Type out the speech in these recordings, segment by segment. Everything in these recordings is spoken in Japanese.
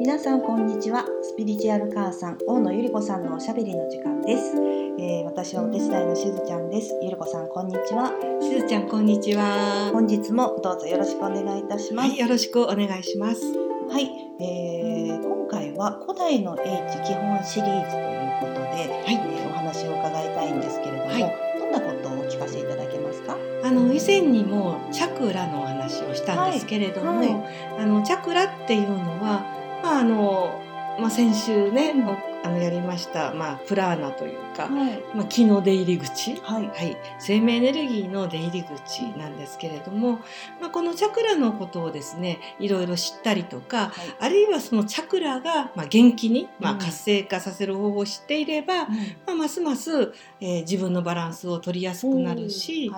皆さんこんにちは。スピリチュアル母さん大野ゆり子さんのおしゃべりの時間です、えー私はお手伝いのしずちゃんです。ゆり子さんこんにちは。しずちゃんこんにちは。本日もどうぞよろしくお願いいたします。はい、よろしくお願いします。はい、えー今回は古代の英知基本シリーズということで、はい。えーお話を伺いたいんですけれども、はい。どんなことをお聞かせいただけますか？あの以前にもチャクラのお話をしたんですけれども、はい。はあのチャクラっていうのは、まああのまあ先週ね、うんおあのやりました、まあプラーナというか、はい。まあ気の出入り口。はい。はい、生命エネルギーの出入り口なんですけれども、まあ、このチャクラのことをですねいろいろ知ったりとかはい。あるいはそのチャクラがまあ元気にまあうん。活性化させる方法を知っていれば、まあ、ますます、えー自分のバランスを取りやすくなるし、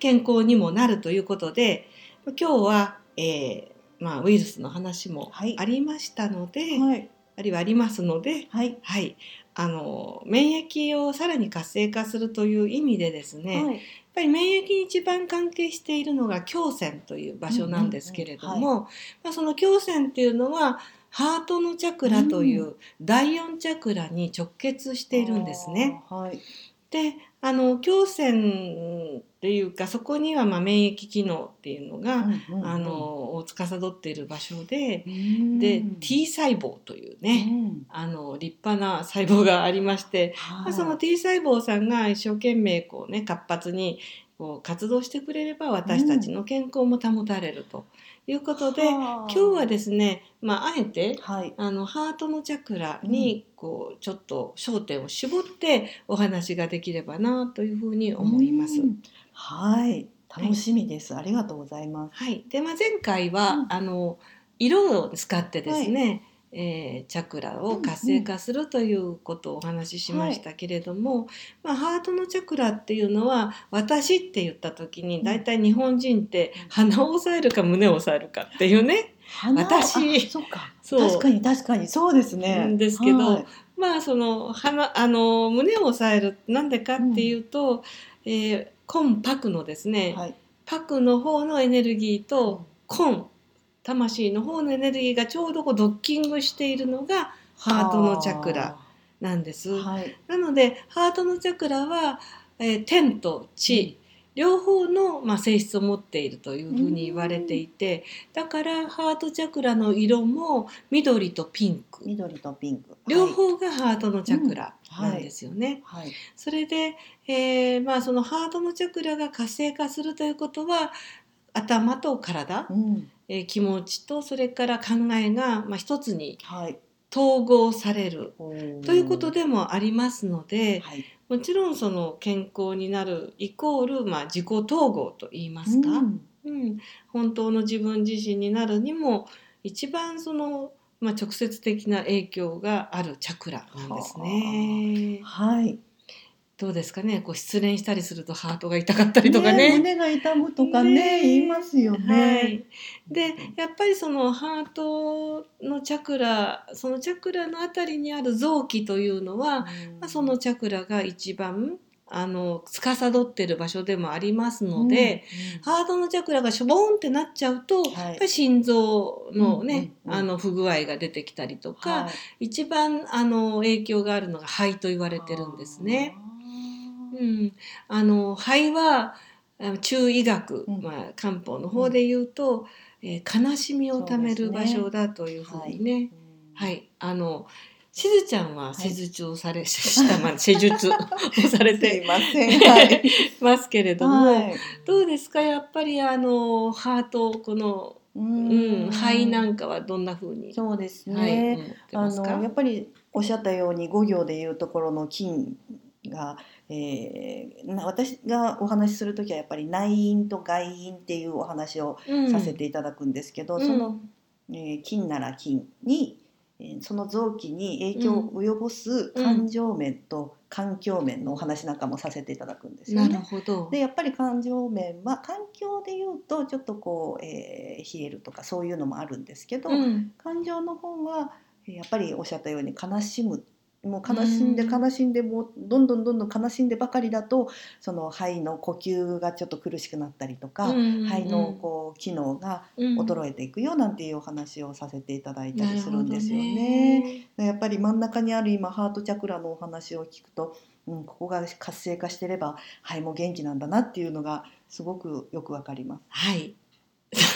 健康にもなるということでまあ今日は、えーまあ、ウイルスの話もはい。ありましたので、はい。あるいはありますので、はい。はい、あの免疫をさらに活性化するという意味でですね、やっはいぱり免疫に一番関係しているのが胸腺という場所なんですけれども、うんうん。まあ、その胸腺っていうのはハートのチャクラという第四チャクラに直結しているんですね。あーはい。であの胸腺っていうかそこにはまあ免疫機能っていうのが、うんうんうん。あのを司っている場所で、うん。で T 細胞といううね、ん。あの立派な細胞がありまして、まはい。あその T 細胞さんが一生懸命こうね活発にこう活動してくれれば私たちの健康も保たれるということで、はあ。今日はですね、まあ、あえてはい。あのハートのチャクラにこうちょっと焦点を絞ってお話ができればなというふうに思います。うん。はい。楽しみです、ありがとうございます。はい、で、まあ、前回は、うん。あの色を使ってですね、えーチャクラを活性化するということをお話ししましたけれども、まあ、ハートのチャクラっていうのは私って言った時にうん。大体日本人って鼻を押さえるか胸を押さえるかっていうね。私。あそうか。そう。確かに確かに。そうですね。んですけどはい。まあその鼻あの胸を押さえるなんでかっていうと、えーコンパクのですね、はい。パクの方のエネルギーとコン魂の方のエネルギーがちょうどこうドッキングしているのがハートのチャクラなんです。はい。なのでハートのチャクラは、えー天と地、両方の、まあ、性質を持っているというふうに言われていて、だからハートチャクラの色も緑とピンク。緑とピンク。両方がハートのチャクラなんですよね。はい、はい。それで、えーまあ、そのハートのチャクラが活性化するということは頭と体、うんえー気持ちとそれから考えが、まあ、一つにはい。統合される。とということでもありますのではい。もちろんその健康になるイコール、まあ、自己統合と言いますか、うん。うん。本当の自分自身になるにも一番その、まあ、直接的な影響があるチャクラなんですね。はいどうですかね。こう失恋したりするとハートが痛かったりとかね。胸が痛むとかねね。言いますよね、はい、でやっぱりそのハートのチャクラそのチャクラのあたりにある臓器というのは、まあ、そのチャクラが一番あの司っている場所でもありますので、ハートのチャクラがしょぼーんってなっちゃうと、はい。やっぱり心臓のね、うんうんうん。あの不具合が出てきたりとか、はい。一番あの影響があるのが肺と言われてるんですね。うん、あの肺は中医学、うん。まあ、漢方の方で言うと、えー悲しみをためる場所だというふうにね。はい、あのしずちゃんは施術をされ、したまあ 施術をされ すていません。はい。ますけれども、はい。どうですか？やっぱりあのハートこの、ううん。ん、肺なんかはどんなふうに、そうですはい、ね、思ってあのやっぱりおっしゃったように五行でいうところの金が、えーな私がお話しする時はやっぱり内因と外因っていうお話をうんさせていただくんですけど、うん。その、えー金なら金に、えーその臓器に影響を及ぼす感情面と環境面のお話なんかもさせていただくんですよなるね。ほど。でやっぱり感情面は環境でいうとちょっとこう、えー冷えるとかそういうのもあるんですけど、うん。感情の方はえーやっぱりおっしゃったように悲しむもう悲しんでうん悲しんでもうどんどんどんどん悲しんでばかりだとその肺の呼吸がちょっと苦しくなったりとか、うん肺のこう機能がうん衰えていくよなんていうお話をさせていただいたりするんですよなるほどね。やっぱり真ん中にある今ハートチャクラのお話を聞くと、うん、ここが活性化してれば肺も元気なんだなっていうのがすごくよくわかります。はい。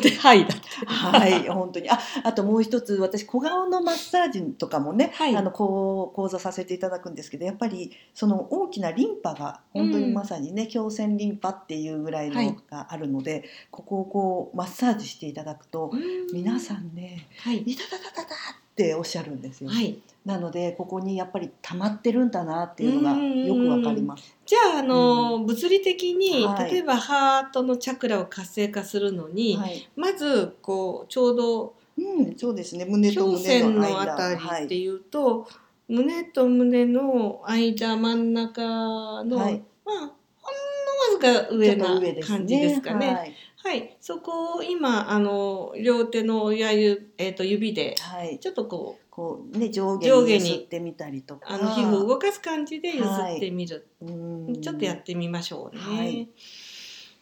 で、はい。はい、本当に。あ、あともう一つ、私小顔のマッサージとかもね、はいあのこう講座させていただくんですけど、やっぱりその大きなリンパが本当にまさにね、胸腺リンパっていうぐらいはいのがあるので、ここをこうマッサージしていただくと、皆さんね、はい。いたたたたたっておっしゃるんですよ。はい。なのでここにやっぱり溜まってるんだなっていうのがよくわかります。じゃあ、あの、物理的に、はい例えばハートのチャクラを活性化するのに、はい。まず、こう、ちょうど、うん、そうですね。胸と胸のの間。あたりはい。っていうと、胸と胸の間真ん中の、はいまあ、ほんのわずか上な。感じですかね。はい。はい、そこを今あの両手の親指,、えー、と指ではい。ちょっとここうね上下にに揺すってみたりとか。うあの皮膚を動かす感じで揺すってみる、うんちょっとやってみましょうね。はい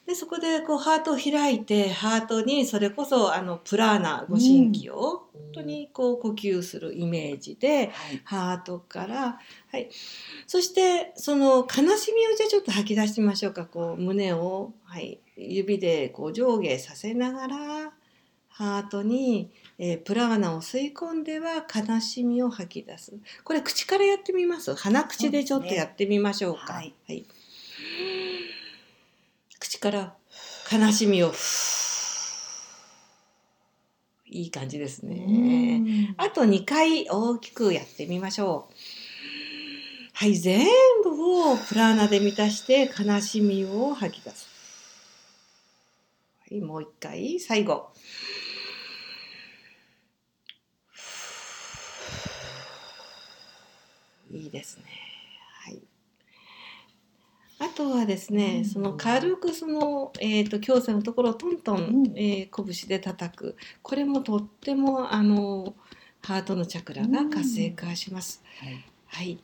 でそこでこうハートを開いてハートにそれこそあのプラーナご神経を本当にこう呼吸するイメージで、はい。ハートから、はい、そしてその悲しみをじゃあちょっと吐き出しましょうか。こう胸を、はい、指でこう上下させながらハートに、えープラーナを吸い込んでは悲しみを吐き出す。これ口からやってみます？鼻口でちょっとやってみましょうか。はい。はい口から悲しみをいい感じですね。うんあと2回大きくやってみましょう。はい、全部をプラーナで満たして悲しみを吐き出す。はい、もう一回、最後。いいですね。とはですね、うん。その軽くその、えー、と胸腺のところをトントン、うん。えー拳で叩く。これもとってもあのハートのチャクラが活性化します。はい。はい。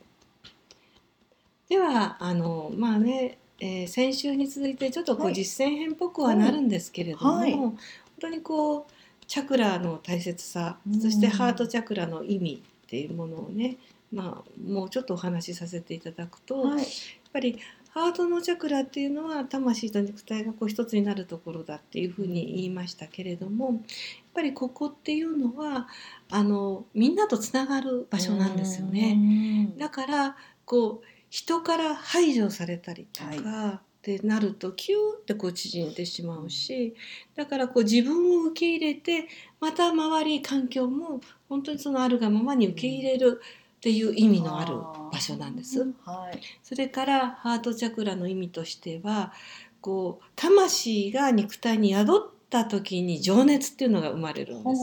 ではあのまあね、えー先週に続いてちょっとこうはい。実践編っぽくはなるんですけれども、はい。本当にこうチャクラの大切さ、うん。そしてハートチャクラの意味っていうものをね、まあもうちょっとお話しさせていただくと、やっはい。ぱりハートのチャクラっていうのは魂と肉体がこう一つになるところだっていうふうに言いましたけれどもやっぱりここっていうのはあのみんなとつながる場所なんですよね。ねだからこう人から排除されたりとか、ってなるとキューってこう縮んでしまうしだからこう自分を受け入れてまた周り環境も本当にそのあるがままに受け入れるっていう意味のある場所なんです。はい。それからハートチャクラの意味としてはこう魂が肉体に宿った時に情熱っていうのが生まれるんです。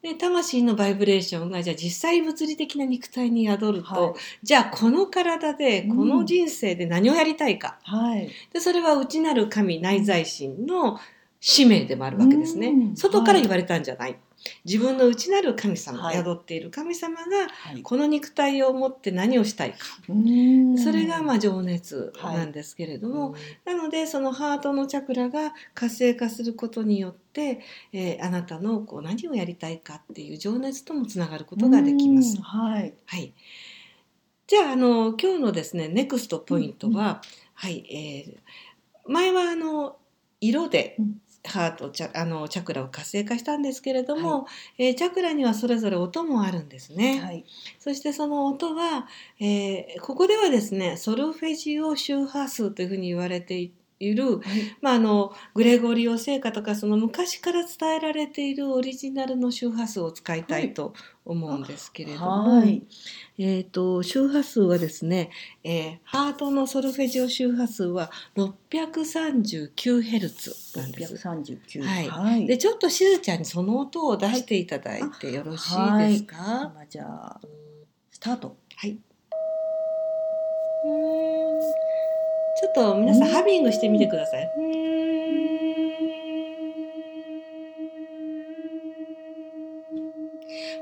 で魂のバイブレーションがじゃあ実際物理的な肉体に宿ると、はいじゃあこの体でうんこの人生で何をやりたいか、はい。でそれは内なる神内在心の使命でもあるわけですね。うん外から言われたんじゃない。自分の内なる神様、はい宿っている神様がはい。この肉体を持って何をしたいか。うんそれがまあ情熱なんですけれども、なのでそのハートのチャクラが活性化することによって、えーあなたのこう何をやりたいかっていう情熱ともつながることができますうん。はい。はい。じゃああの今日のですねネクストポイントは、うんはい、えー前はあの色でうんハートチャあのチャクラを活性化したんですけれども、えーチャクラにはそれぞれ音もあるんですね。はい。そしてその音は、えーここではですねソルフェジオ周波数というふうに言われている、はい。まあ、あのグレゴリオ聖歌とかその昔から伝えられているオリジナルの周波数を使いたいと思うんですけれども、はい。えー、と周波数はですね、えーハートのソルフェジオ周波数は 639Hz なんです。639。はいはい。でちょっとしずちゃんにその音を出していただいてよろしいですか、今じゃあスタート。はい。ちょっと皆さんハミングしてみてください。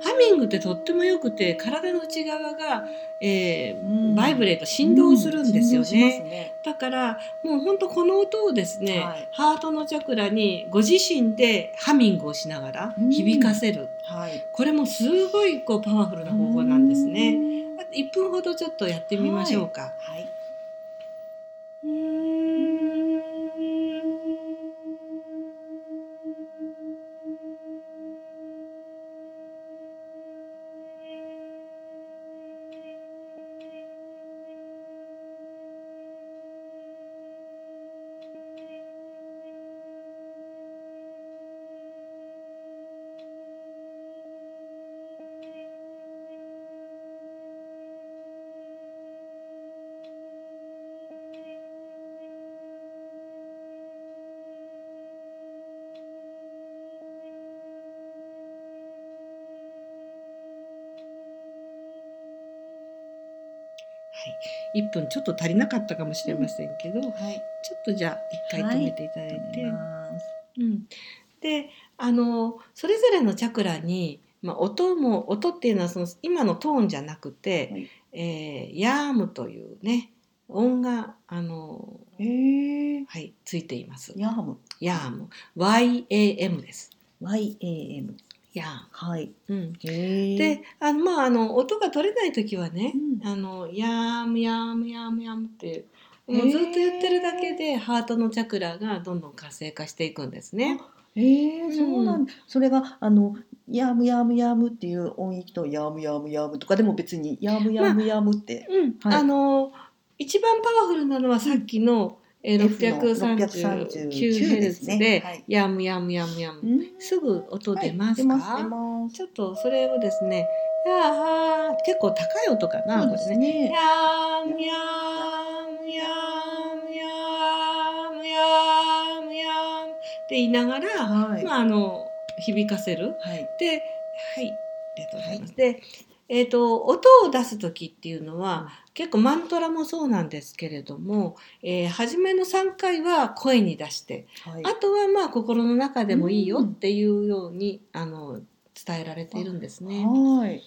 ハミングってとってもよくて体の内側が、えーうんバイブレート振動するんですよね。ねだからもう本当この音をですね、はいハートのチャクラにご自身でハミングをしながらうん響かせる、はい。これもすごいこうパワフルな方法なんですね。あと1分ほどちょっとやってみましょうか。はい。1分ちょっと足りなかったかもしれませんけど、ちょはい。っとじゃあ一回止めていただいて、止めますうん、であのそれぞれのチャクラに、まあ、音も音っていうのはその今のトーンじゃなくて、はいえーヤームというね音があの、へえ。はい、ついています。ヤーム。ヤーム YAM です。Y A M。ヤーはい。ム。うん。であのまああの音が取れない時はね、うんあのヤームヤームヤームヤームってもうずっと言ってるだけでハートのチャクラがどんどん活性化していくんですね。へえ、そうなんだ。それがあのヤームヤームヤームっていう音域とヤームヤームヤームとかでも別にヤームヤームヤームって。うん、はいあの一番パワフルなのはさっきの、えー F の639 639ヘルツで、はいヤムヤムヤムヤム、うんすぐ音出ますか、はいす。ちょっとそれをですねやー結構高い音かなそうでこれね。すね。やーむやーむやーむやーむやーむやーって言いながら、はい。まあ、あの響かせる。はい。で、はい、ありがとうございます。で、えっ、と音を出す時っていうのは、結構マントラもそうなんですけれども、えー初めの3回は声に出して、はい。あとはまあ心の中でもいいよっていうように、あの伝えられているんですね。はい。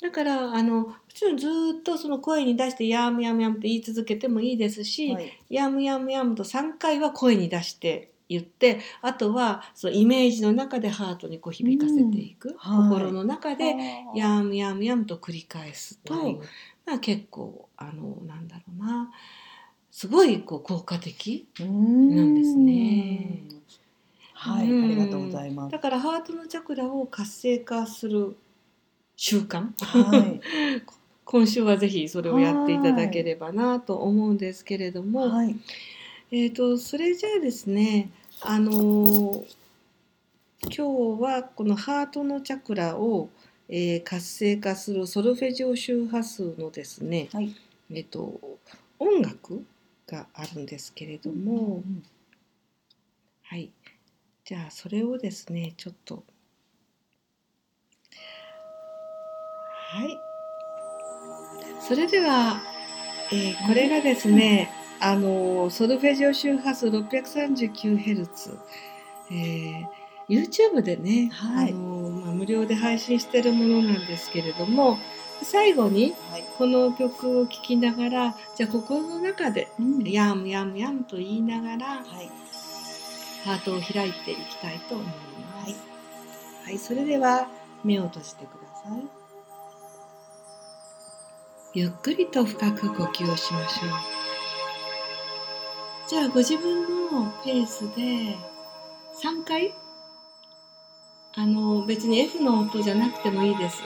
だからあのもちろんずーっとその声に出して「やむやむやむ」って言い続けてもいいですし「はい。やむやむやむ」と3回は声に出して言ってあとはそのイメージの中でハートにこう響かせていく、はい。心の中で「やむやむやむ」と繰り返すと、はい。まあ、結構あのなんだろうな。すごいこう効果的ななんですね。はい、うん。ありがとうございます。だからハートのチャクラを活性化する習慣。はい。今週はぜひそれをやっていただければなと思うんですけれども、はい。えー、とそれじゃあですねあのー今日はこのハートのチャクラを、えー活性化するソルフェジオ周波数のですね、はい。えー、と音楽があるんですけれども、うんはい。じゃあそれをですねちょっと。はい。それでは、えーこれがですねあのソルフェジオ周波数 639Hz、えー YouTube でね、はいあのまあ、無料で配信してるものなんですけれども最後にはい。この曲を聴きながらじゃあ心の中でうんヤムヤムヤムと言いながらはい。ハートを開いていきたいと思います。はいはい、それでは目を閉じてください。ゆっくりと深く呼吸をしましょう。じゃあご自分のペースで3回？あの別に F の音じゃなくてもいいです。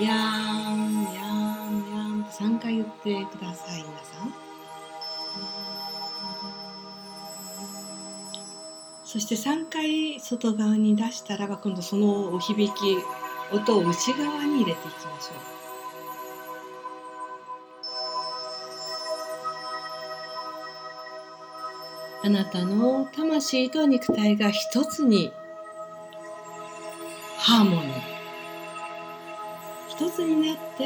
やーん、やーん、やーんと3回言ってください、皆さん。そして3回外側に出したらば今度その響き音を内側に入れていきましょうあなたの魂と肉体が一つにハーモニー一つになって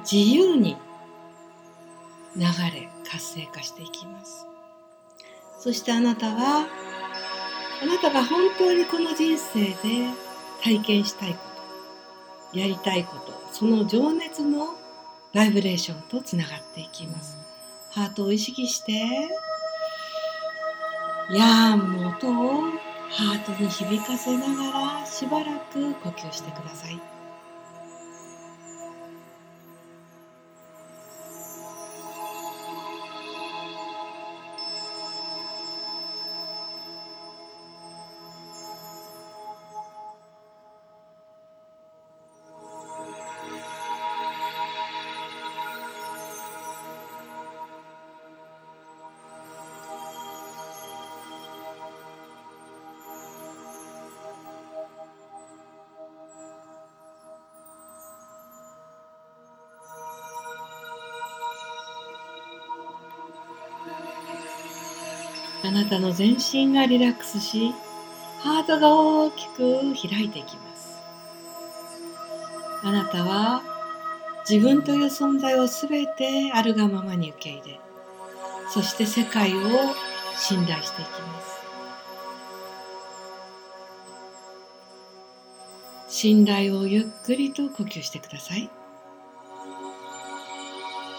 自由に流れ活性化していきますそしてあなたはあなたが本当にこの人生で体験したいことやりたいことその情熱のバイブレーションとつながっていきます。ハートを意識してヤーンの音をハートに響かせながらしばらく呼吸してください。あなたの全身がリラックスし、ハートが大きく開いていきます。あなたは自分という存在をすべてあるがままに受け入れ、そして世界を信頼していきます。信頼をゆっくりと呼吸してください。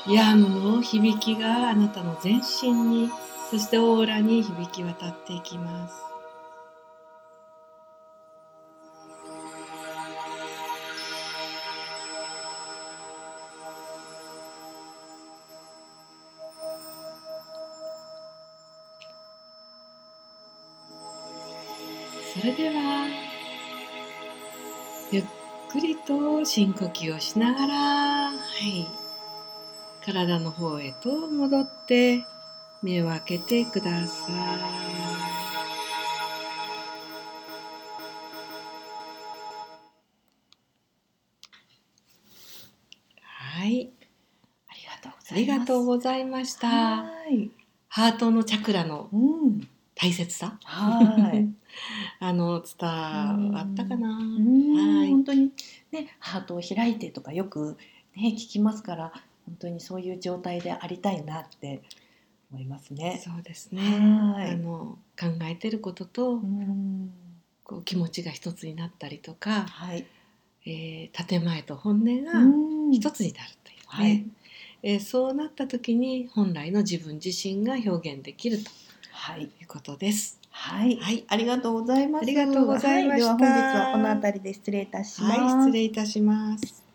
ヤームの響きがあなたの全身にそしてオーラに響き渡っていきます。それではゆっくりと深呼吸をしながら、はい、体の方へと戻って目を開けてください。はい、ありがとうございます。がとうございました。はい。ハートのチャクラのうん。大切さ、はい。あの伝わったかな？うんはい本当にねハートを開いてとかよくね聞きますから本当にそういう状態でありたいなって思いますね。そうですね。はいあの考えてることとうんこう気持ちが一つになったりとか、はい。えー建前と本音がうん一つになるというね、はいえーそうなった時に本来の自分自身が表現できるとはい。いうことです。はい。はいありがとうございます。ありがとうございましたはでは本日はこの辺りで失礼いたします。はい、失礼いたします。